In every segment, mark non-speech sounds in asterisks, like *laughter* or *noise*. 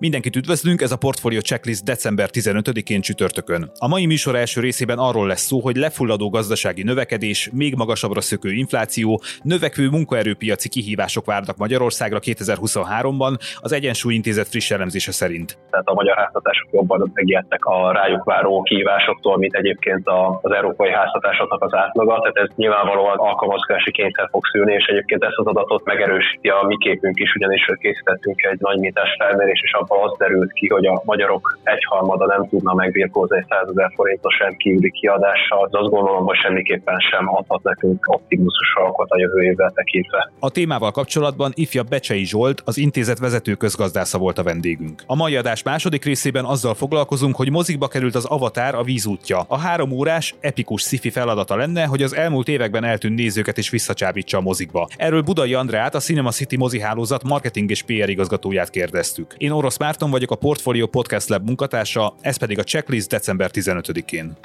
Mindenkit üdvözlünk, ez a Portfolio Checklist december 15-én csütörtökön. A mai műsor első részében arról lesz szó, hogy lefulladó gazdasági növekedés, még magasabbra szökő infláció, növekvő munkaerőpiaci kihívások várnak Magyarországra 2023-ban, az Egyensúly Intézet friss elemzése szerint. Tehát a magyar háztatások jobban megijedtek a rájuk váró kihívásoktól, mint egyébként az európai háztatásoknak az átlaga, tehát ez nyilvánvalóan alkalmazkodási kényszer fog szülni, és egyébként ezt az adatot megerősíti a mi képünk is, ugyanis készítettünk egy nagy felmérés, és az derült ki, hogy a magyarok egyharmada nem tudna megbírkózni egy 100 ezer forintos rendkívüli kiadással, az azt gondolom, hogy semmiképpen sem adhat nekünk optimizmusokat a jövő évvel tekintve. A témával kapcsolatban ifja Becsei Zsolt, az intézet vezető közgazdásza volt a vendégünk. A mai adás második részében azzal foglalkozunk, hogy mozikba került az Avatar a vízútja. A három órás, epikus sci feladata lenne, hogy az elmúlt években eltűnt nézőket is visszacsábítsa a mozikba. Erről Budai Andrát, a Cinema City mozihálózat marketing és PR igazgatóját kérdeztük. Én Orosz Márton vagyok, a Portfolio Podcast Lab munkatársa, ez pedig a checklist december 15-én.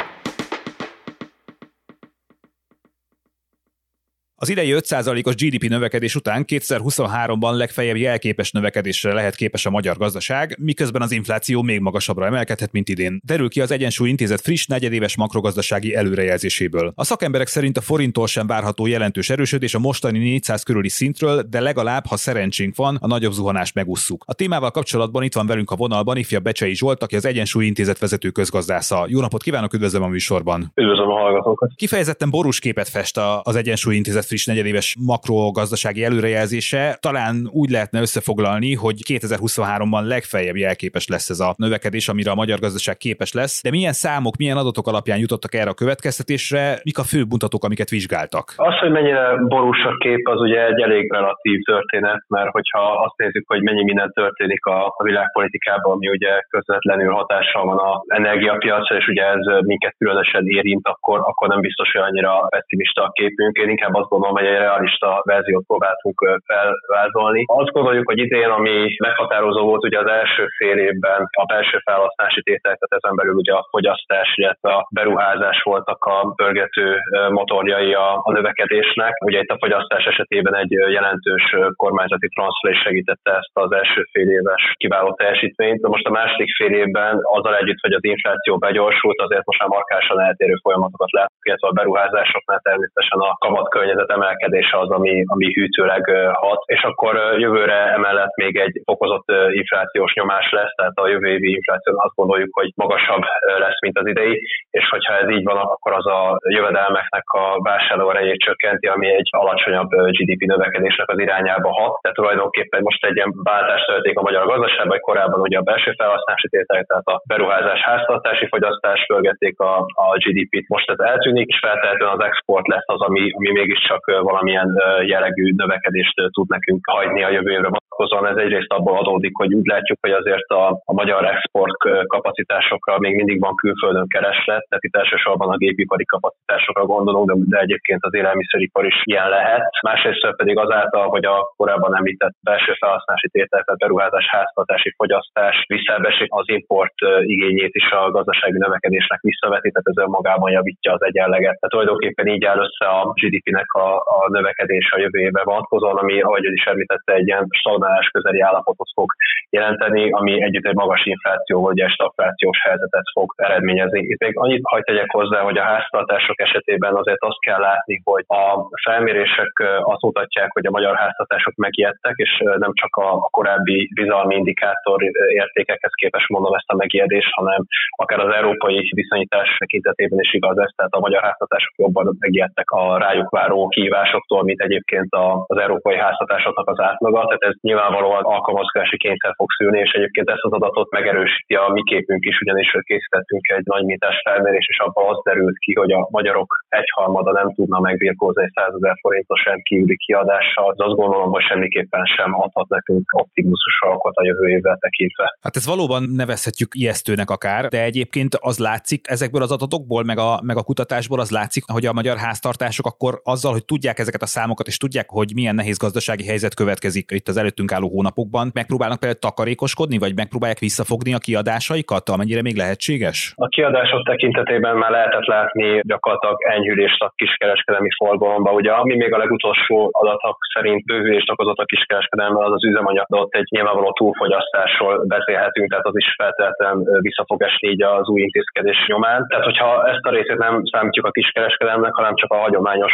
Az idei 5%-os GDP növekedés után 2023-ban legfeljebb jelképes növekedésre lehet képes a magyar gazdaság, miközben az infláció még magasabbra emelkedhet, mint idén. Derül ki az Egyensúly Intézet friss negyedéves makrogazdasági előrejelzéséből. A szakemberek szerint a forinttól sem várható jelentős erősödés a mostani 400 körüli szintről, de legalább, ha szerencsénk van, a nagyobb zuhanást megusszuk. A témával kapcsolatban itt van velünk a vonalban ifja Becsei Zsolt, aki az Egyensúly Intézet vezető közgazdásza. Jó napot kívánok, üdvözlöm a műsorban. Üdvözlöm a hallgatókat. Kifejezetten borús képet fest az Egyensúly Intézet friss negyedéves makrogazdasági előrejelzése talán úgy lehetne összefoglalni, hogy 2023-ban legfeljebb jelképes lesz ez a növekedés, amire a magyar gazdaság képes lesz. De milyen számok, milyen adatok alapján jutottak erre a következtetésre, mik a fő mutatók, amiket vizsgáltak? Az, hogy mennyire borús a kép, az ugye egy elég relatív történet, mert hogyha azt nézzük, hogy mennyi minden történik a, a világpolitikában, ami ugye közvetlenül hatással van az energiapiacra, és ugye ez minket különösen érint, akkor, akkor nem biztos, hogy annyira pessimista a képünk. Én inkább azt gondolom, hogy egy realista verziót próbáltunk felvázolni. Azt gondoljuk, hogy idén, ami meghatározó volt ugye az első fél évben a belső felhasználási tétel, tehát ezen belül ugye a fogyasztás, illetve a beruházás voltak a pörgető motorjai a, a növekedésnek. Ugye itt a fogyasztás esetében egy jelentős kormányzati transfer segítette ezt az első fél éves kiváló teljesítményt. De most a második fél évben azzal együtt, hogy az infláció begyorsult, azért most már markásan eltérő folyamatokat látunk, illetve a beruházásoknál természetesen a kamatkörnyezet emelkedése az, ami, ami hűtőleg hat, és akkor jövőre emellett még egy fokozott inflációs nyomás lesz, tehát a jövő évi infláció azt gondoljuk, hogy magasabb lesz, mint az idei, és hogyha ez így van, akkor az a jövedelmeknek a vásárló erejét csökkenti, ami egy alacsonyabb GDP növekedésnek az irányába hat. Tehát tulajdonképpen most egy ilyen váltást történik a magyar gazdaságban, korábban ugye a belső felhasználási tételek, tehát a beruházás háztartási fogyasztás fölgették a, a GDP-t, most ez eltűnik, és feltehetően az export lesz az, ami, ami mégiscsak valamilyen jellegű növekedést tud nekünk hagyni a jövő évre vonatkozóan. Ez egyrészt abból adódik, hogy úgy látjuk, hogy azért a, a magyar export kapacitásokra még mindig van külföldön kereslet, tehát itt elsősorban a gépipari kapacitásokra gondolunk, de, de egyébként az élelmiszeripar is ilyen lehet. Másrészt pedig azáltal, hogy a korábban említett belső felhasználási tétel, tehát beruházás, háztartási fogyasztás visszaesik az import igényét is a gazdasági növekedésnek visszaveti, tehát ez önmagában javítja az egyenleget. Tehát tulajdonképpen így áll össze a GDP-nek a a, növekedés a jövő évben vonatkozóan, ami, ahogy is említette, egy ilyen stagnálás közeli állapotot fog jelenteni, ami együtt egy magas infláció vagy egy stagflációs helyzetet fog eredményezni. Itt még annyit hagyd tegyek hozzá, hogy a háztartások esetében azért azt kell látni, hogy a felmérések azt mutatják, hogy a magyar háztartások megijedtek, és nem csak a korábbi bizalmi indikátor értékekhez képest mondom ezt a megijedést, hanem akár az európai viszonyítás tekintetében is igaz ez, tehát a magyar háztartások jobban megijedtek a rájuk váró kihívásoktól, mint egyébként az európai háztatásoknak az átlaga, tehát ez nyilvánvalóan alkalmazkodási kényszer fog szülni, és egyébként ezt az adatot megerősíti a mi képünk is, ugyanis készítettünk egy nagy mitás felmérés, és abban az derült ki, hogy a magyarok egyharmada nem tudna megbírkózni egy 100 ezer forintos rendkívüli kiadással, az azt gondolom, hogy semmiképpen sem adhat nekünk optimizmusokat a jövő évvel tekintve. Hát ez valóban nevezhetjük ijesztőnek akár, de egyébként az látszik ezekből az adatokból, meg a, meg a kutatásból az látszik, hogy a magyar háztartások akkor azzal, hogy hogy tudják ezeket a számokat, és tudják, hogy milyen nehéz gazdasági helyzet következik itt az előttünk álló hónapokban, megpróbálnak például takarékoskodni, vagy megpróbálják visszafogni a kiadásaikat, amennyire még lehetséges? A kiadások tekintetében már lehetett látni gyakorlatilag enyhülést a kiskereskedelmi forgalomba. Ugye ami még a legutolsó adatok szerint bővülést okozott a kiskereskedelme, az az üzemanyag, de ott egy nyilvánvaló túlfogyasztásról beszélhetünk, tehát az is feltétlenül vissza fog esni így az új intézkedés nyomán. Tehát, hogyha ezt a részét nem számítjuk a kiskereskedelemnek, hanem csak a hagyományos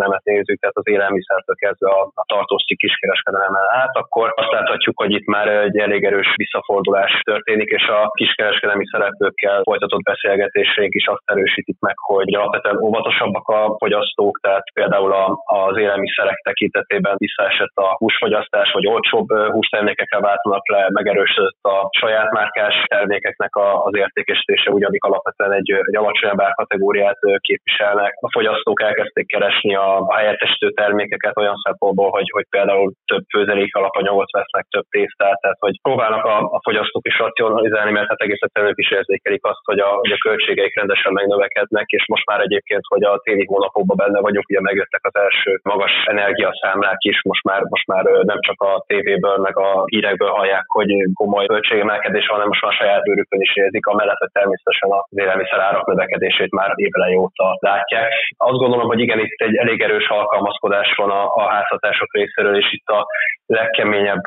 kiskereskedelmet nézzük, tehát az élelmiszertől kezdve a, a tartózti kiskereskedelemmel át, akkor azt láthatjuk, hogy itt már egy elég erős visszafordulás történik, és a kiskereskedelmi szereplőkkel folytatott beszélgetéseink is azt erősítik meg, hogy alapvetően óvatosabbak a fogyasztók, tehát például az élelmiszerek tekintetében visszaesett a húsfogyasztás, vagy olcsóbb hústermékekre váltanak le, megerősödött a saját márkás termékeknek az értékesítése, ugyanik alapvetően egy, egy alacsonyabb árkategóriát képviselnek. A fogyasztók elkezdték keresni a, helyettesítő termékeket olyan szempontból, hogy, hogy például több főzelék alapanyagot vesznek, több tésztát, tehát hogy próbálnak a, a fogyasztók is racionalizálni, mert hát egész egyszerűen is érzékelik azt, hogy a, hogy a költségeik rendesen megnövekednek, és most már egyébként, hogy a téli hónapokban benne vagyunk, ugye megjöttek az első magas energiaszámlák is, most már, most már nem csak a tévéből, meg a hírekből hallják, hogy komoly költségemelkedés hanem most már saját bőrükön is érzik, amellett, hogy természetesen az élelmiszer árak növekedését már évele óta látják. Azt gondolom, hogy igen, itt egy elég erős alkalmazkodás van a, a háztatások részéről, és itt a legkeményebb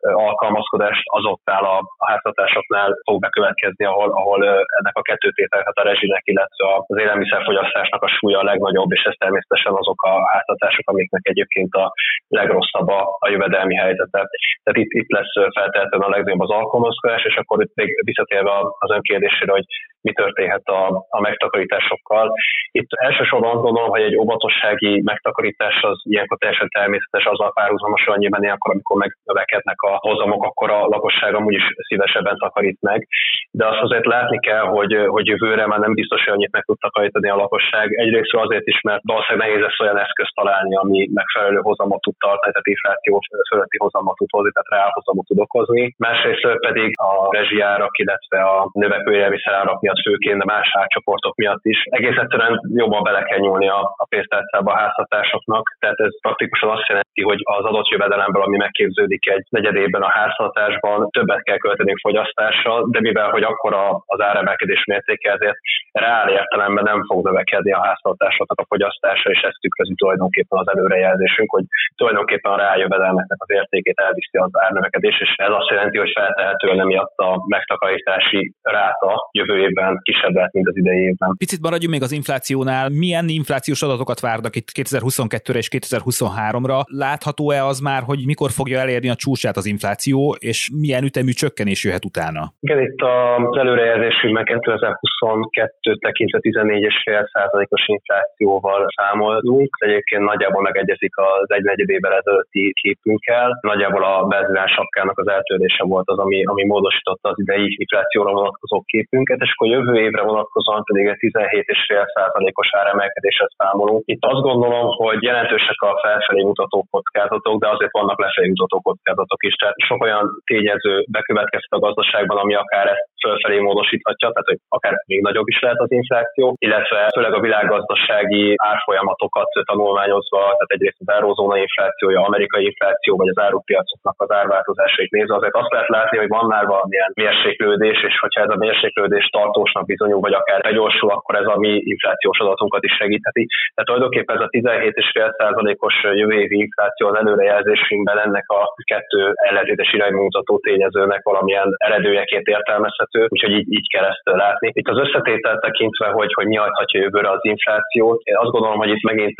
alkalmazkodást azoknál a, háztatásoknál fog bekövetkezni, ahol, ahol ennek a kettő tételhet a rezsinek, illetve az élelmiszerfogyasztásnak a súlya a legnagyobb, és ez természetesen azok a háztatások, amiknek egyébként a legrosszabb a, a jövedelmi helyzete. Tehát itt, itt lesz feltétlenül a legnagyobb az alkalmazkodás, és akkor itt még visszatérve az ön kérdésére, hogy mi történhet a, a megtakarításokkal. Itt elsősorban azt gondolom, hogy egy óvatossági megtakarítás az ilyenkor teljesen természetes, azzal párhuzamosan nyilván ilyenkor, amikor megnövekednek a hozamok, akkor a lakosság amúgy is szívesebben takarít meg. De azt azért látni kell, hogy, hogy jövőre már nem biztos, hogy annyit meg tud takarítani a lakosság. Egyrészt azért is, mert valószínűleg nehéz lesz olyan eszközt találni, ami megfelelő hozamot tud tartani, tehát infláció fölötti hozamot tud hozni, tehát reálhozamot tud okozni. Másrészt pedig a rezsijárak, illetve a növekvő élelmiszerárak miatt főként, de más átcsoportok miatt is. Egész egyszerűen jobban bele kell nyúlni a, a pénztárcába a háztartásoknak, tehát ez praktikusan azt jelenti, hogy az adott jövedelemből, ami megképződik egy negyedében a háztartásban, többet kell költeni fogyasztásra, de mivel hogy akkor az áremelkedés mértéke, ezért reál értelemben nem fog növekedni a háztartásoknak a fogyasztása, és ezt tükrözi tulajdonképpen az előrejelzésünk, hogy tulajdonképpen a reál jövedelmeknek az értékét elviszi az árnövekedés, és ez azt jelenti, hogy feltehetően emiatt a megtakarítási ráta jövő évben kisebb lehet, mint az idei évben. Picit maradjunk még az inflációnál. Milyen inflációs adatokat várnak itt 2022-re és 2023-ra? Látható-e az már, hogy mikor fogja elérni a csúcsát az infláció, és milyen ütemű csökkenés jöhet utána? Igen, itt az előrejelzésünkben 2022 tekintve 14,5%-os inflációval számolunk. Egyébként nagyjából megegyezik az egy évvel ezelőtti képünkkel. Nagyjából a benzinás sapkának az eltörlése volt az, ami, ami módosította az idei inflációra vonatkozó képünket, és akkor jövő évre vonatkozóan pedig egy 17,5%-os áremelkedésre számolunk. Itt azt gondolom, hogy jelentősek a felfelé mutató kockázatok, de azért vannak lefelé mutató kockázatok is. Tehát sok olyan tényező bekövetkezhet a gazdaságban, ami akár ezt fölfelé módosíthatja, tehát hogy akár még nagyobb is lehet az infláció, illetve főleg a világgazdasági árfolyamatokat tanulmányozva, tehát egyrészt az eurózóna inflációja, amerikai infláció, vagy az árupiacoknak az árváltozásait nézve, azért azt lehet látni, hogy van már valamilyen mérséklődés, és hogyha ez a mérséklődés tartósnak bizonyul, vagy akár begyorsul, akkor ez a mi inflációs adatunkat is segítheti. Tehát tulajdonképpen ez a 17,5%-os jövő évi infláció az előrejelzésünkben ennek a kettő ellentétes iránymutató tényezőnek valamilyen eredőjeként értelmezhető, úgyhogy így, így kell ezt látni. Itt az összetételt tekintve, hogy, hogy mi adhatja jövőre az inflációt, én azt gondolom, hogy itt megint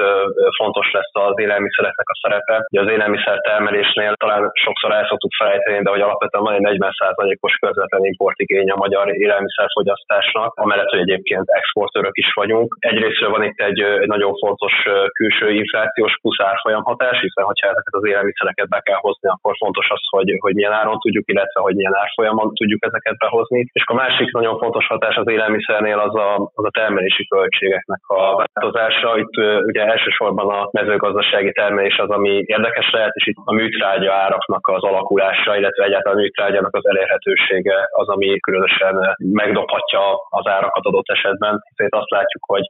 fontos lesz az élelmiszereknek a szerepe. Ugye az élelmiszer termelésnél talán sokszor el szoktuk felejteni, de hogy alapvetően van egy 40%-os közvetlen importigény a magyar élelmiszerfogyasztás fogyasztásnak, amellett, hogy egyébként exportőrök is vagyunk. Egyrészt van itt egy, egy nagyon fontos külső inflációs plusz árfolyam hatás, hiszen hogyha ezeket az élelmiszereket be kell hozni, akkor fontos az, hogy, hogy milyen áron tudjuk, illetve hogy milyen árfolyamon tudjuk ezeket behozni. És a másik nagyon fontos hatás az élelmiszernél az a, az a termelési költségeknek a változása. Itt ugye elsősorban a mezőgazdasági termelés az, ami érdekes lehet, és itt a műtrágya áraknak az alakulása, illetve egyáltalán a műtrágyának az elérhetősége az, ami különösen megdobhatja az árakat adott esetben. Ezért azt látjuk, hogy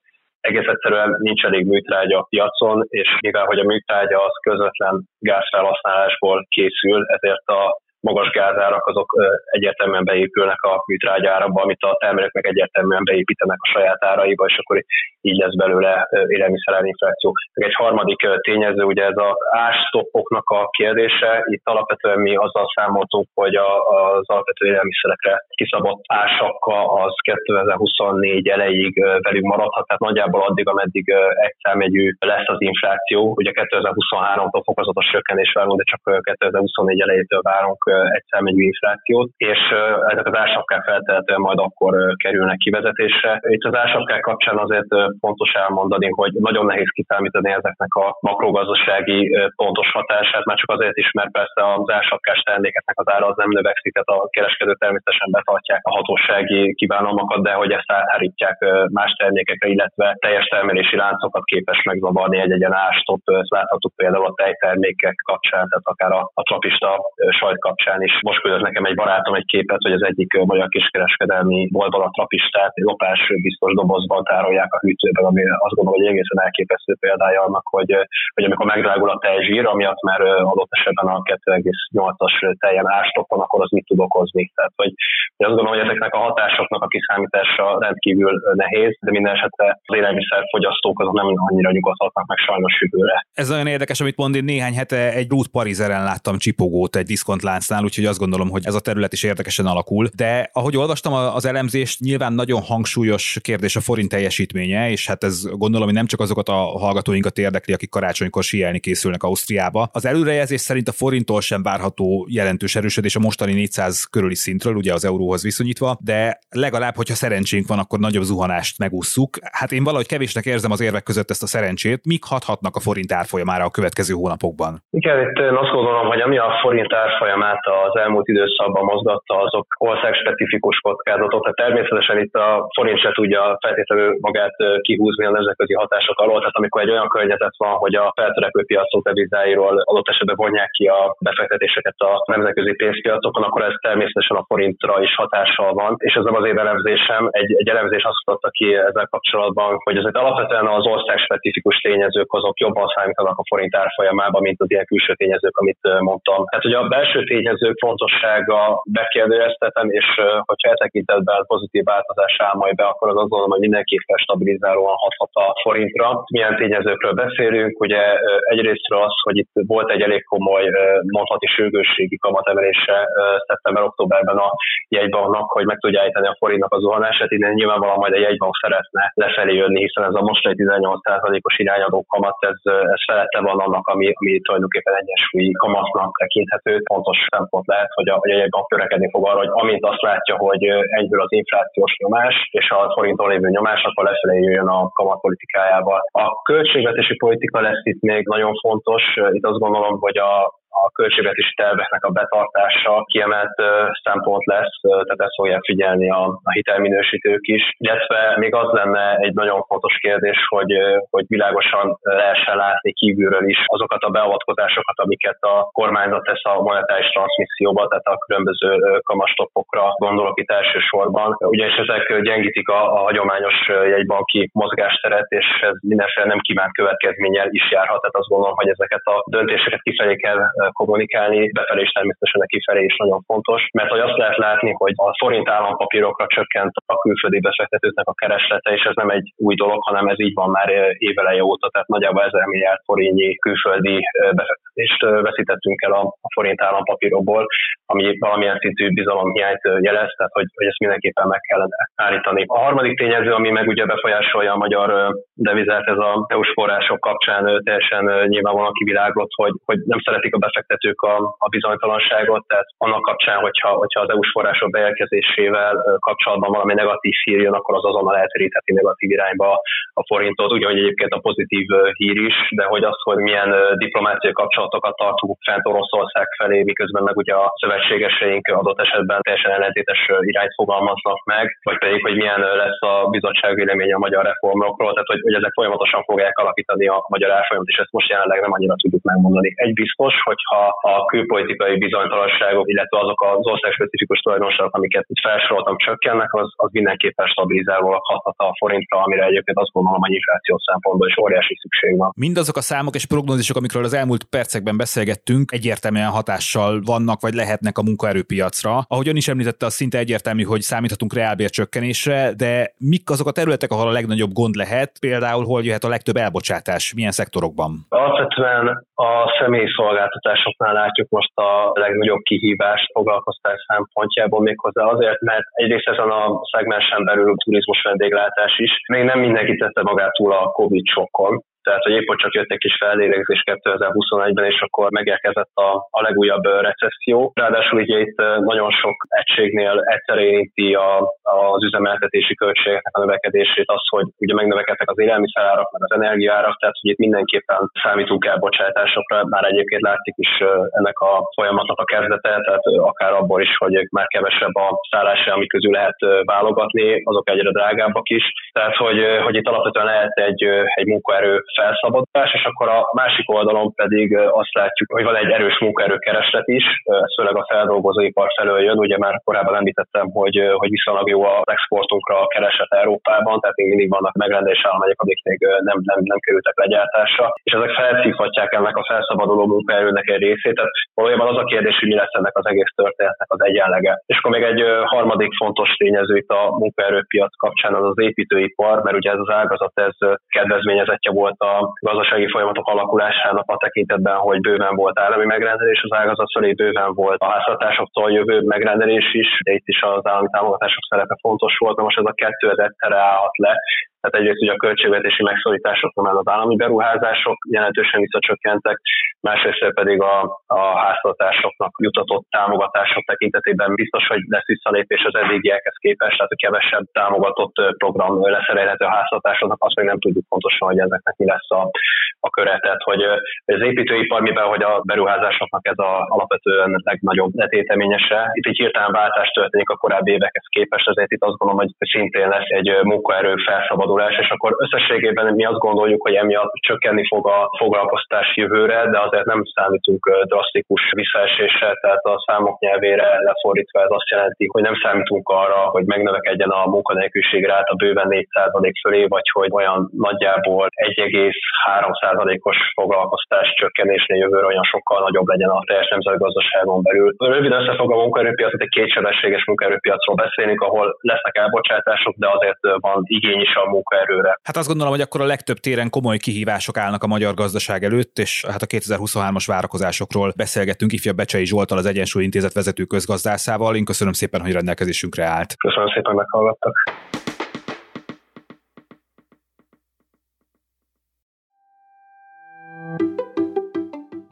egész egyszerűen nincs elég műtrágya a piacon, és mivel hogy a műtrágya az közvetlen gázfelhasználásból készül, ezért a magas gázárak azok egyértelműen beépülnek a műtrágyárakba, amit a termelők meg egyértelműen beépítenek a saját áraiba, és akkor így lesz belőle élelmiszerelinfláció. Egy harmadik tényező, ugye ez az ásstoppoknak a kérdése. Itt alapvetően mi azzal számoltunk, hogy az alapvető élelmiszerekre kiszabott ásakka az 2024 elejéig velünk maradhat, tehát nagyjából addig, ameddig egyszermegyű lesz az infláció. Ugye 2023-tól fokozatos csökkenés várunk, de csak 2024 elejétől várunk egyszermegyű inflációt, és ezek az ársapkák feltehetően majd akkor kerülnek kivezetésre. Itt az ársapkák kapcsán azért fontos elmondani, hogy nagyon nehéz kiszámítani ezeknek a makrogazdasági pontos hatását, már csak azért is, mert persze az ársapkás termékeknek az ára az nem növekszik, tehát a kereskedő természetesen betartják a hatósági kívánalmakat, de hogy ezt áthárítják más termékekre, illetve teljes termelési láncokat képes megzavarni egy egyen árstop. Ezt láthatjuk például a tejtermékek kapcsán, tehát akár a, a trapista sajt kapcsán is. Most küldött nekem egy barátom egy képet, hogy az egyik magyar kiskereskedelmi boltban a trapistát lopás biztos dobozban tárolják a hűtőben, ami azt gondolom, hogy egészen elképesztő példája annak, hogy, hogy amikor megdrágul a tejzsír, amiatt már adott esetben a 2,8-as tejen ástoppan, akkor az mit tud okozni. Tehát, hogy, azt gondolom, hogy ezeknek a hatásoknak a kiszámítása rendkívül nehéz, de minden esetre az élelmiszerfogyasztók azok nem annyira nyugodhatnak meg sajnos jövőre. Ez olyan érdekes, amit mond, én néhány hete egy Brut Parizeren láttam csipogót egy diszkontláncnál, úgyhogy azt gondolom, hogy ez a terület is érdekesen alakul. De ahogy olvastam az elemzést, nyilván nagyon hangsúlyos kérdés a forint teljesítménye, és hát ez gondolom, hogy nem csak azokat a hallgatóinkat érdekli, akik karácsonykor sielni készülnek Ausztriába. Az előrejelzés szerint a forinttól sem várható jelentős erősödés a mostani 400 körüli szintről, ugye az euróhoz viszonyítva, de legalább, hogyha szerencsénk van, akkor nagyobb zuhanást megússzuk. Hát én valahogy kevésnek érzem az érvek között ezt a szerencsét. Mik hathatnak a forint árfolyamára a következő hónapokban? Igen, itt én azt gondolom, hogy ami a forint árfolyamát az elmúlt időszakban mozgatta, azok országspecifikus kockázatok. Tehát természetesen itt a forint se tudja feltétlenül magát kihúzni a nemzetközi hatások alól. Tehát amikor egy olyan környezet van, hogy a feltörekvő piacok devizáiról adott esetben vonják ki a befektetéseket a nemzetközi pénzpiacokon, akkor ez természetesen a forintra is hatással van. És ez nem az én elemzésem. Egy, egy elemzés azt mutatta ki ezzel kapcsolatban, hogy ezek alapvetően az ország specifikus tényezők azok jobban számítanak a forint árfolyamában, mint az ilyen külső tényezők, amit mondtam. Tehát, hogy a belső tényezők fontossága bekérdőjeztetem, és hogyha e tekintetben pozitív változás áll majd be, akkor az azt gondolom, hogy mindenképpen stabilizálóan hathat a forintra. Milyen tényezőkről beszélünk? Ugye egyrésztről az, hogy itt volt egy elég komoly, mondhatni sürgősségi kamatemelése szeptember-októberben a jegybanknak, hogy meg tudja állítani a forintnak az zuhanását, innen nyilvánvalóan majd a jegybank szeretne lefelé jönni, hiszen ez a mostani 18%-os irányadó kamat, ez, ez felette van annak, ami, ami tulajdonképpen egyensúlyi kamatnak tekinthető. Fontos szempont lehet, hogy a, hogy a jegybank törekedni fog arra, hogy amint azt látja, hogy egyből az inflációs nyomás és a forinton lévő nyomás, akkor lefelé jöjjön a kamatpolitikájával. A költségvetési politika lesz itt még nagyon fontos. Itt azt gondolom, hogy a a költségvetési terveknek a betartása kiemelt szempont lesz, tehát ezt fogják figyelni a, a hitelminősítők is. Illetve még az lenne egy nagyon fontos kérdés, hogy, hogy világosan lehessen látni kívülről is azokat a beavatkozásokat, amiket a kormányzat tesz a monetáris transmisszióba, tehát a különböző kamastopokra gondolok itt elsősorban. Ugyanis ezek gyengítik a, a hagyományos jegybanki mozgásteret, és ez mindenféle nem kívánt következménnyel is járhat. Tehát azt gondolom, hogy ezeket a döntéseket kifelé kell kommunikálni, befelé is természetesen a kifelé is nagyon fontos, mert hogy azt lehet látni, hogy a forint állampapírokra csökkent a külföldi befektetőknek a kereslete, és ez nem egy új dolog, hanem ez így van már éveleje óta, tehát nagyjából 1000 milliárd forintnyi külföldi befektetést veszítettünk el a forint állampapírokból, ami valamilyen szintű bizalomhiányt jelez, tehát hogy, hogy ezt mindenképpen meg kellene állítani. A harmadik tényező, ami meg ugye befolyásolja a magyar devizát, ez a EU-s források kapcsán teljesen nyilvánvalóan kiviláglott, hogy, hogy nem szeretik a befektetők a, a bizonytalanságot, tehát annak kapcsán, hogyha, hogyha az EU-s források beérkezésével kapcsolatban valami negatív hír jön, akkor az azonnal elterítheti negatív irányba a forintot, ugyanúgy egyébként a pozitív hír is, de hogy az, hogy milyen diplomáciai kapcsolatokat tartunk fent Oroszország felé, miközben meg ugye a szövetségeseink adott esetben teljesen ellentétes irányt fogalmaznak meg, vagy pedig, hogy milyen lesz a bizottság véleménye a magyar reformokról, tehát hogy, hogy ezek folyamatosan fogják alakítani a magyar árfolyamat, és ezt most jelenleg nem annyira tudjuk megmondani. Egy biztos, hogy hogyha a külpolitikai bizonytalanságok, illetve azok az ország specifikus tulajdonságok, amiket itt felsoroltam, csökkennek, az, az mindenképpen stabilizálólag hathat a forintra, amire egyébként azt gondolom, hogy infláció szempontból is óriási szükség van. Mindazok a számok és prognózisok, amikről az elmúlt percekben beszélgettünk, egyértelműen hatással vannak vagy lehetnek a munkaerőpiacra. Ahogy ön is említette, az szinte egyértelmű, hogy számíthatunk reálbércsökkenésre, de mik azok a területek, ahol a legnagyobb gond lehet, például hol jöhet a legtöbb elbocsátás, milyen szektorokban? Alapvetően a személyi szolgáltatásoknál látjuk most a legnagyobb kihívást foglalkoztás szempontjából méghozzá azért, mert egyrészt ezen a szegmensen belül turizmus vendéglátás is. Még nem mindenki tette magát túl a Covid sokkon, tehát hogy épp csak jött egy kis felélegzés 2021-ben, és akkor megérkezett a, a legújabb recesszió. Ráadásul ugye itt nagyon sok egységnél egyszer érinti a, az üzemeltetési költségeknek a növekedését, az, hogy ugye megnövekedtek az élelmiszerárak, meg az energiaárak, tehát hogy itt mindenképpen számítunk el bocsátásokra, már egyébként látszik is ennek a folyamatnak a kezdete, tehát akár abból is, hogy már kevesebb a szállása, ami közül lehet válogatni, azok egyre drágábbak is. Tehát, hogy, hogy itt alapvetően lehet egy, egy munkaerő felszabadulás, és akkor a másik oldalon pedig azt látjuk, hogy van egy erős munkaerőkereslet is, ez főleg a feldolgozóipar felől jön, ugye már korábban említettem, hogy, hogy viszonylag jó az exportunkra a kereslet Európában, tehát még mindig vannak megrendelés államányok, amik még nem, nem, nem kerültek legyártásra, és ezek felszívhatják ennek a felszabaduló munkaerőnek egy részét, tehát valójában az a kérdés, hogy mi lesz ennek az egész történetnek az egyenlege. És akkor még egy harmadik fontos tényező itt a munkaerőpiac kapcsán az az építőipar, mert ugye ez az ágazat ez kedvezményezetje volt a gazdasági folyamatok alakulásának a tekintetben, hogy bőven volt állami megrendelés az ágazat felé, bőven volt a háztartásoktól jövő megrendelés is, de itt is az állami támogatások szerepe fontos volt, de most ez a kettő ez egyszerre állhat le, tehát egyrészt ugye a költségvetési megszorításoknál az állami beruházások jelentősen visszacsökkentek, másrészt pedig a, a háztartásoknak jutatott támogatások tekintetében biztos, hogy lesz visszalépés az eddigiekhez képest, tehát a kevesebb támogatott program lesz elérhető a háztartásoknak, azt még nem tudjuk pontosan, hogy ezeknek mi lesz a, a köre. Hogy az építőipar, mivel hogy a beruházásoknak ez a alapvetően legnagyobb letéteményese, itt egy hirtelen váltás történik a korábbi évekhez képest, ezért itt azt gondolom, hogy szintén lesz egy munkaerő felszabadulás és akkor összességében mi azt gondoljuk, hogy emiatt csökkenni fog a foglalkoztás jövőre, de azért nem számítunk drasztikus visszaesésre, tehát a számok nyelvére lefordítva ez azt jelenti, hogy nem számítunk arra, hogy megnövekedjen a munkanélküliség ráta bőven 4% fölé, vagy hogy olyan nagyjából 1,3%-os foglalkoztás csökkenésnél jövőre olyan sokkal nagyobb legyen a teljes nemzeti gazdaságon belül. Röviden összefog a munkaerőpiacot, egy kétsebességes munkaerőpiacról beszélünk, ahol lesznek elbocsátások, de azért van igény is a munkaerőre. Hát azt gondolom, hogy akkor a legtöbb téren komoly kihívások állnak a magyar gazdaság előtt, és hát a 2023-as várakozásokról beszélgettünk ifjabb Becsei Zsoltal, az Egyensúly Intézet vezető közgazdászával. Én köszönöm szépen, hogy rendelkezésünkre állt. Köszönöm szépen, meghallgattak.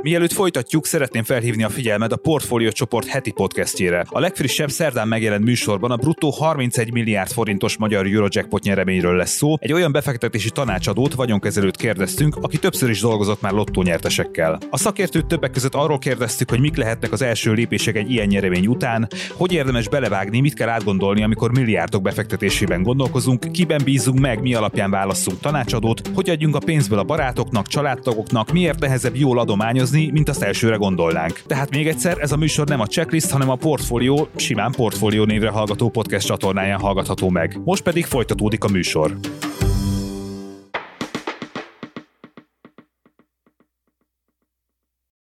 Mielőtt folytatjuk, szeretném felhívni a figyelmet a Portfolio csoport heti podcastjére. A legfrissebb szerdán megjelent műsorban a bruttó 31 milliárd forintos magyar Eurojackpot nyereményről lesz szó. Egy olyan befektetési tanácsadót, vagyonkezelőt kérdeztünk, aki többször is dolgozott már lottónyertesekkel. A szakértőt többek között arról kérdeztük, hogy mik lehetnek az első lépések egy ilyen nyeremény után, hogy érdemes belevágni, mit kell átgondolni, amikor milliárdok befektetésében gondolkozunk, kiben bízunk meg, mi alapján válasszunk tanácsadót, hogy adjunk a pénzből a barátoknak, családtagoknak, miért nehezebb jól adományozni, dolgozni, mint azt elsőre gondolnánk. Tehát még egyszer, ez a műsor nem a checklist, hanem a portfólió, simán portfólió névre hallgató podcast csatornáján hallgatható meg. Most pedig folytatódik a műsor.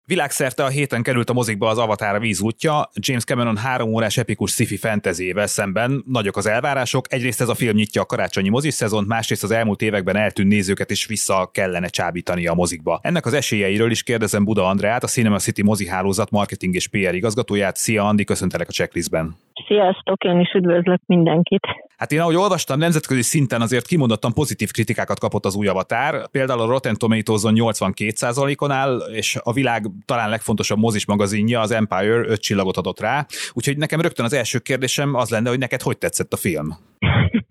Világszerte a héten került a mozikba az Avatar vízútja, James Cameron három órás epikus sci-fi fentezével szemben nagyok az elvárások. Egyrészt ez a film nyitja a karácsonyi mozis szezont, másrészt az elmúlt években eltűnt nézőket is vissza kellene csábítani a mozikba. Ennek az esélyeiről is kérdezem Buda Andreát, a Cinema City mozihálózat marketing és PR igazgatóját. Szia Andi, köszöntelek a checklistben. Sziasztok, én is üdvözlök mindenkit. Hát én ahogy olvastam, nemzetközi szinten azért kimondottan pozitív kritikákat kapott az új avatár. Például a Rotten Tomatoes-on 82%-on áll, és a világ talán legfontosabb mozis magazinja, az Empire 5 csillagot adott rá. Úgyhogy nekem rögtön az első kérdésem az lenne, hogy neked hogy tetszett a film? *laughs*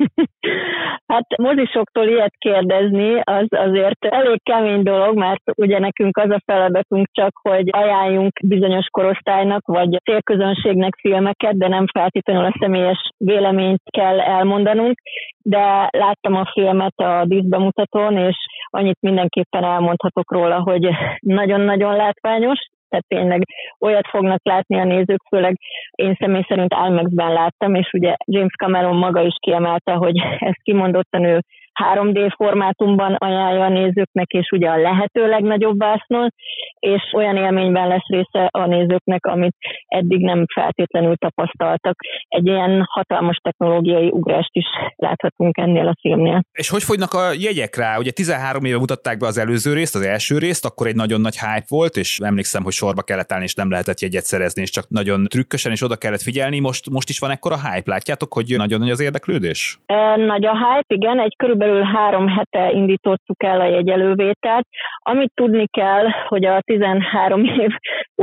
Hát mozisoktól ilyet kérdezni, az azért elég kemény dolog, mert ugye nekünk az a feladatunk csak, hogy ajánljunk bizonyos korosztálynak, vagy célközönségnek filmeket, de nem feltétlenül a személyes véleményt kell elmondanunk. De láttam a filmet a díszbemutatón, és annyit mindenképpen elmondhatok róla, hogy nagyon-nagyon látványos, tehát tényleg olyat fognak látni a nézők, főleg én személy szerint IMAX-ben láttam, és ugye James Cameron maga is kiemelte, hogy *laughs* ezt kimondottan ő 3D formátumban ajánlja a nézőknek, és ugye a lehető legnagyobb vásznon, és olyan élményben lesz része a nézőknek, amit eddig nem feltétlenül tapasztaltak. Egy ilyen hatalmas technológiai ugrást is láthatunk ennél a filmnél. És hogy fogynak a jegyek rá? Ugye 13 éve mutatták be az előző részt, az első részt, akkor egy nagyon nagy hype volt, és emlékszem, hogy sorba kellett állni, és nem lehetett jegyet szerezni, és csak nagyon trükkösen és oda kellett figyelni. Most, most is van ekkora hype, látjátok, hogy nagyon nagy az érdeklődés? Nagy a hype, igen, egy körülbelül körülbelül három hete indítottuk el a jegyelővételt. Amit tudni kell, hogy a 13 *laughs* év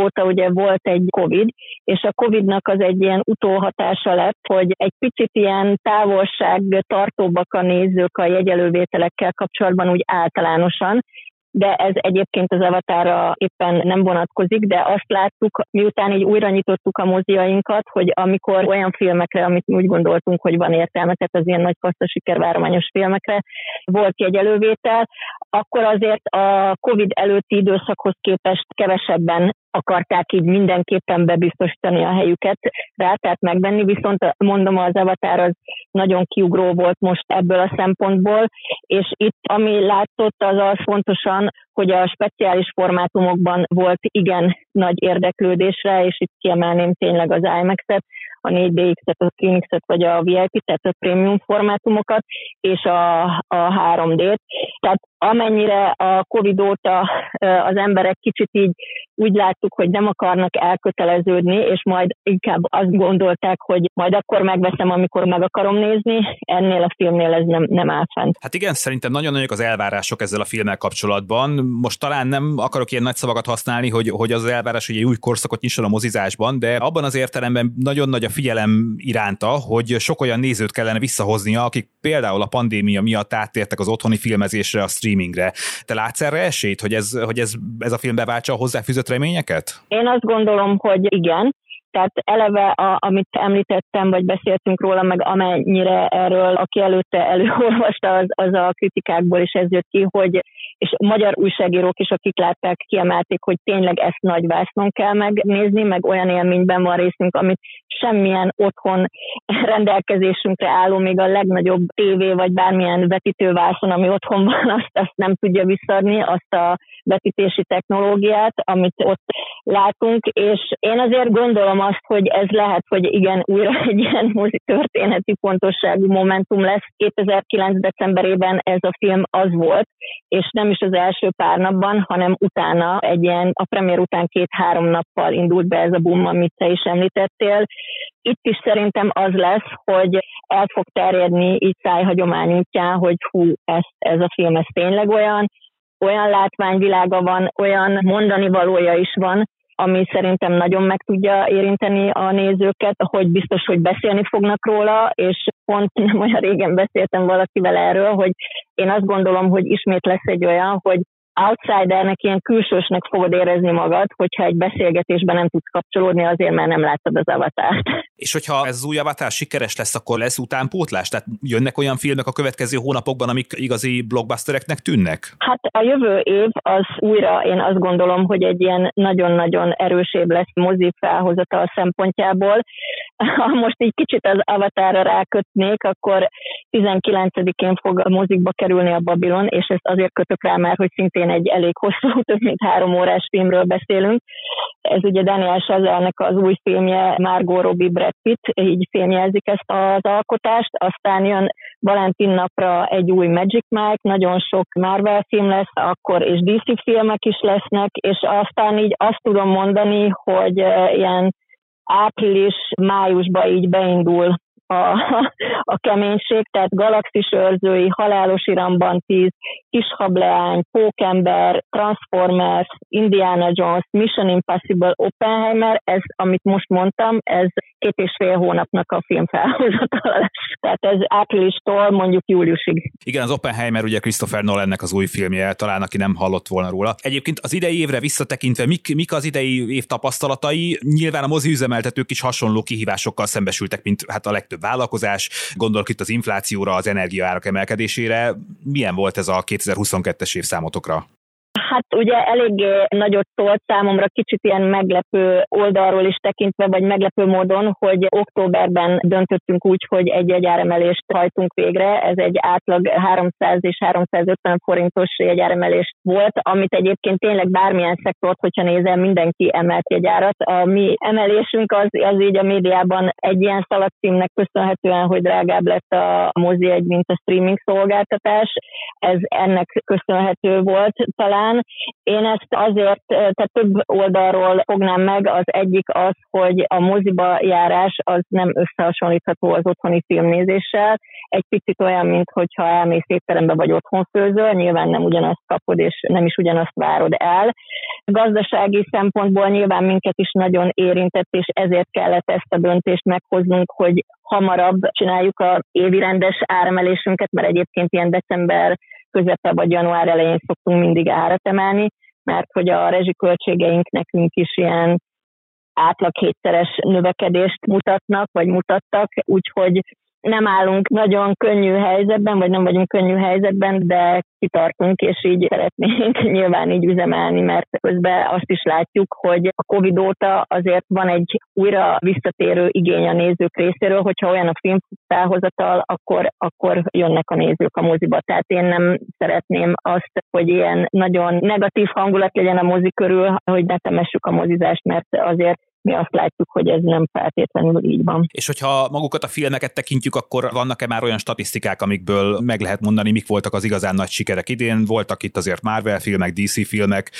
óta ugye volt egy COVID, és a COVID-nak az egy ilyen utóhatása lett, hogy egy picit ilyen távolság tartóbbak a nézők a jegyelővételekkel kapcsolatban úgy általánosan, de ez egyébként az avatára éppen nem vonatkozik, de azt láttuk, miután így újra nyitottuk a moziainkat, hogy amikor olyan filmekre, amit úgy gondoltunk, hogy van értelme, tehát az ilyen nagy kaszta sikervárományos filmekre volt jegyelővétel, akkor azért a COVID előtti időszakhoz képest kevesebben akarták így mindenképpen bebiztosítani a helyüket rá, tehát megvenni, viszont mondom, az Avatar az nagyon kiugró volt most ebből a szempontból, és itt ami látszott az az fontosan, hogy a speciális formátumokban volt igen nagy érdeklődésre, és itt kiemelném tényleg az IMAX-et, a 4DX-et, a Screenx-et, vagy a VIP, tehát a prémium formátumokat, és a, a 3D-t. Tehát amennyire a Covid óta az emberek kicsit így úgy láttuk, hogy nem akarnak elköteleződni, és majd inkább azt gondolták, hogy majd akkor megveszem, amikor meg akarom nézni, ennél a filmnél ez nem, nem áll fent. Hát igen, szerintem nagyon nagyok az elvárások ezzel a filmmel kapcsolatban. Most talán nem akarok ilyen nagy szavakat használni, hogy, hogy az elvárás, hogy egy új korszakot nyisson a mozizásban, de abban az értelemben nagyon nagy a figyelem iránta, hogy sok olyan nézőt kellene visszahoznia, akik például a pandémia miatt áttértek az otthoni filmezésre, a streamingre. Te látsz erre esélyt, hogy ez, hogy ez, ez a film beváltsa a hozzáfűzött reményeket? Én azt gondolom, hogy igen. Tehát eleve, a, amit említettem, vagy beszéltünk róla, meg amennyire erről, aki előtte előolvasta, az, az a kritikákból is ez jött ki, hogy és magyar újságírók is, akik látták, kiemelték, hogy tényleg ezt nagy vásznon kell megnézni, meg olyan élményben van részünk, amit semmilyen otthon rendelkezésünkre álló, még a legnagyobb tévé, vagy bármilyen vetítővászon, ami otthon van, *laughs* azt, azt nem tudja visszadni, azt a vetítési technológiát, amit ott látunk, és én azért gondolom azt, hogy ez lehet, hogy igen, újra *laughs* egy ilyen mozi történeti fontosságú momentum lesz. 2009. decemberében ez a film az volt, és nem is az első pár napban, hanem utána, egy ilyen a premier után két-három nappal indult be ez a boom, amit te is említettél. Itt is szerintem az lesz, hogy el fog terjedni így szájhagyomány útján, hogy hú, ez, ez a film ez tényleg olyan, olyan látványvilága van, olyan mondani valója is van, ami szerintem nagyon meg tudja érinteni a nézőket, hogy biztos, hogy beszélni fognak róla, és pont nem olyan régen beszéltem valakivel erről, hogy én azt gondolom, hogy ismét lesz egy olyan, hogy outsidernek, ilyen külsősnek fogod érezni magad, hogyha egy beszélgetésben nem tudsz kapcsolódni azért, mert nem láttad az avatárt. És hogyha ez az új avatár sikeres lesz, akkor lesz utánpótlás? Tehát jönnek olyan filmek a következő hónapokban, amik igazi blockbustereknek tűnnek? Hát a jövő év az újra én azt gondolom, hogy egy ilyen nagyon-nagyon erősébb lesz mozi felhozatal szempontjából. Ha most így kicsit az avatára rákötnék, akkor 19-én fog a mozikba kerülni a Babilon, és ezt azért kötök rá, mert hogy szintén szintén egy elég hosszú, *laughs* több mint három órás filmről beszélünk. Ez ugye Daniel Chazelle-nek az új filmje, Margot Robbie Brad Pitt, így filmjelzik ezt az alkotást, aztán jön Valentin napra egy új Magic Mike, nagyon sok Marvel film lesz, akkor és DC filmek is lesznek, és aztán így azt tudom mondani, hogy ilyen április-májusban így beindul a, a keménység, tehát galaxis őrzői, halálos iramban tíz, kishableány, pókember, Transformers, Indiana Jones, Mission Impossible, Oppenheimer, ez, amit most mondtam, ez két és fél hónapnak a film felhozatala. Tehát ez áprilistól mondjuk júliusig. Igen, az Oppenheimer ugye Christopher Nolannek az új filmje, talán aki nem hallott volna róla. Egyébként az idei évre visszatekintve, mik, mik az idei év tapasztalatai? Nyilván a mozi üzemeltetők is hasonló kihívásokkal szembesültek, mint hát a legtöbb vállalkozás. Gondolok itt az inflációra, az energiaárak emelkedésére. Milyen volt ez a 2022-es év számotokra? Hát ugye eléggé nagyot szólt számomra, kicsit ilyen meglepő oldalról is tekintve, vagy meglepő módon, hogy októberben döntöttünk úgy, hogy egy jegyáremelést hajtunk végre. Ez egy átlag 300 és 350 forintos jegyáremelés volt, amit egyébként tényleg bármilyen szektort, hogyha nézel, mindenki emelt jegyárat. A mi emelésünk az, az így a médiában egy ilyen szalagcímnek köszönhetően, hogy drágább lett a mozi egy, mint a streaming szolgáltatás. Ez ennek köszönhető volt talán. Én ezt azért, tehát több oldalról fognám meg. Az egyik az, hogy a moziba járás az nem összehasonlítható az otthoni filmnézéssel. Egy picit olyan, mint hogyha elmész étterembe vagy otthon főzöl, nyilván nem ugyanazt kapod, és nem is ugyanazt várod el. Gazdasági szempontból nyilván minket is nagyon érintett, és ezért kellett ezt a döntést meghoznunk, hogy hamarabb csináljuk a évi rendes áremelésünket, mert egyébként ilyen december közepe vagy január elején szoktunk mindig árat emelni, mert hogy a rezsiköltségeink nekünk is ilyen átlag hétszeres növekedést mutatnak, vagy mutattak, úgyhogy nem állunk nagyon könnyű helyzetben, vagy nem vagyunk könnyű helyzetben, de kitartunk, és így szeretnénk *laughs* nyilván így üzemelni, mert közben azt is látjuk, hogy a Covid óta azért van egy újra visszatérő igény a nézők részéről, hogyha olyan a filmfelhozatal, akkor, akkor jönnek a nézők a moziba. Tehát én nem szeretném azt, hogy ilyen nagyon negatív hangulat legyen a mozi körül, hogy ne temessük a mozizást, mert azért mi azt látjuk, hogy ez nem feltétlenül így van. És hogyha magukat a filmeket tekintjük, akkor vannak-e már olyan statisztikák, amikből meg lehet mondani, mik voltak az igazán nagy sikerek idén? Voltak itt azért Marvel filmek, DC filmek,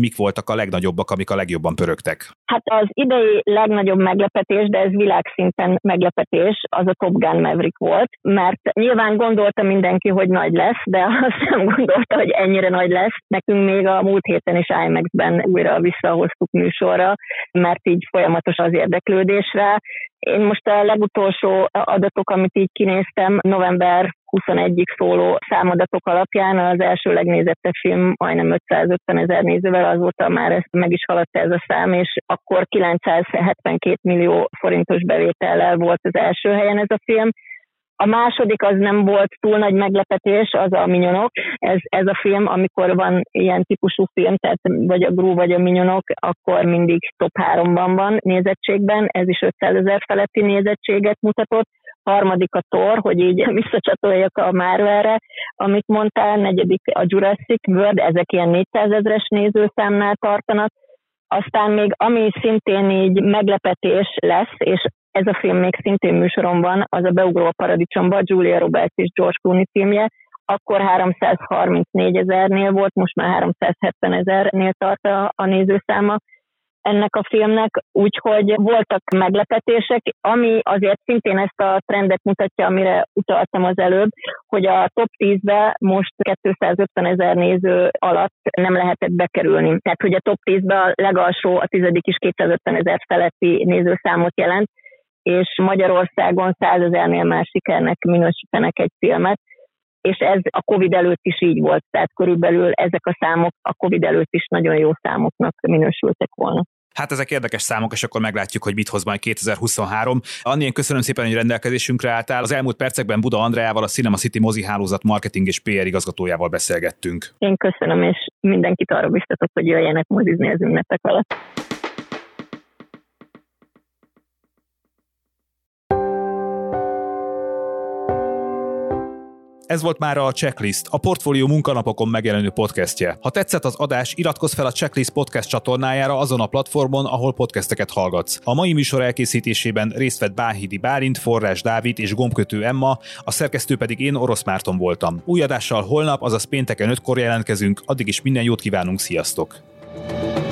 mik voltak a legnagyobbak, amik a legjobban pörögtek? Hát az idei legnagyobb meglepetés, de ez világszinten meglepetés, az a Top Gun Maverick volt, mert nyilván gondolta mindenki, hogy nagy lesz, de *laughs* azt nem gondolta, hogy ennyire nagy lesz. Nekünk még a múlt héten is IMAX-ben újra visszahoztuk műsorra, mert így folyamatos az érdeklődésre. Én most a legutolsó adatok, amit így kinéztem, november 21-ig szóló számadatok alapján az első legnézettebb film majdnem 550 ezer nézővel, azóta már ezt meg is haladta ez a szám, és akkor 972 millió forintos bevétellel volt az első helyen ez a film, a második az nem volt túl nagy meglepetés, az a Minyonok. Ez, ez a film, amikor van ilyen típusú film, tehát vagy a Grú, vagy a Minyonok, akkor mindig top háromban van nézettségben. Ez is 500 ezer feletti nézettséget mutatott harmadik a Thor, hogy így *laughs* visszacsatoljak a Marvelre, amit mondtál, negyedik a Jurassic World, ezek ilyen 400 ezres nézőszámnál tartanak, aztán még ami szintén így meglepetés lesz, és ez a film még szintén műsoron van, az a Beugró a paradicsomba, Julia Roberts és George Clooney filmje, akkor 334 ezernél volt, most már 370 ezernél tart a, a nézőszáma ennek a filmnek, úgyhogy voltak meglepetések, ami azért szintén ezt a trendet mutatja, amire utaltam az előbb, hogy a top 10-be most 250 ezer néző alatt nem lehetett bekerülni. Tehát, hogy a top 10-be a legalsó, a tizedik is 250 ezer feletti nézőszámot jelent, és Magyarországon százezernél már sikernek minősítenek egy filmet, és ez a Covid előtt is így volt, tehát körülbelül ezek a számok a Covid előtt is nagyon jó számoknak minősültek volna. Hát ezek érdekes számok, és akkor meglátjuk, hogy mit hoz majd 2023. Annyian köszönöm szépen, hogy rendelkezésünkre álltál. Az elmúlt percekben Buda Andreával, a Cinema City mozi hálózat marketing és PR igazgatójával beszélgettünk. Én köszönöm, és mindenkit arra biztatok, hogy jöjjenek mozizni az ünnepek alatt. Ez volt már a Checklist, a Portfólió munkanapokon megjelenő podcastje. Ha tetszett az adás, iratkozz fel a Checklist podcast csatornájára azon a platformon, ahol podcasteket hallgatsz. A mai műsor elkészítésében részt vett Báhidi Bálint, Forrás Dávid és Gombkötő Emma, a szerkesztő pedig én, Orosz Márton voltam. Új adással holnap, azaz pénteken 5-kor jelentkezünk, addig is minden jót kívánunk, sziasztok! thank you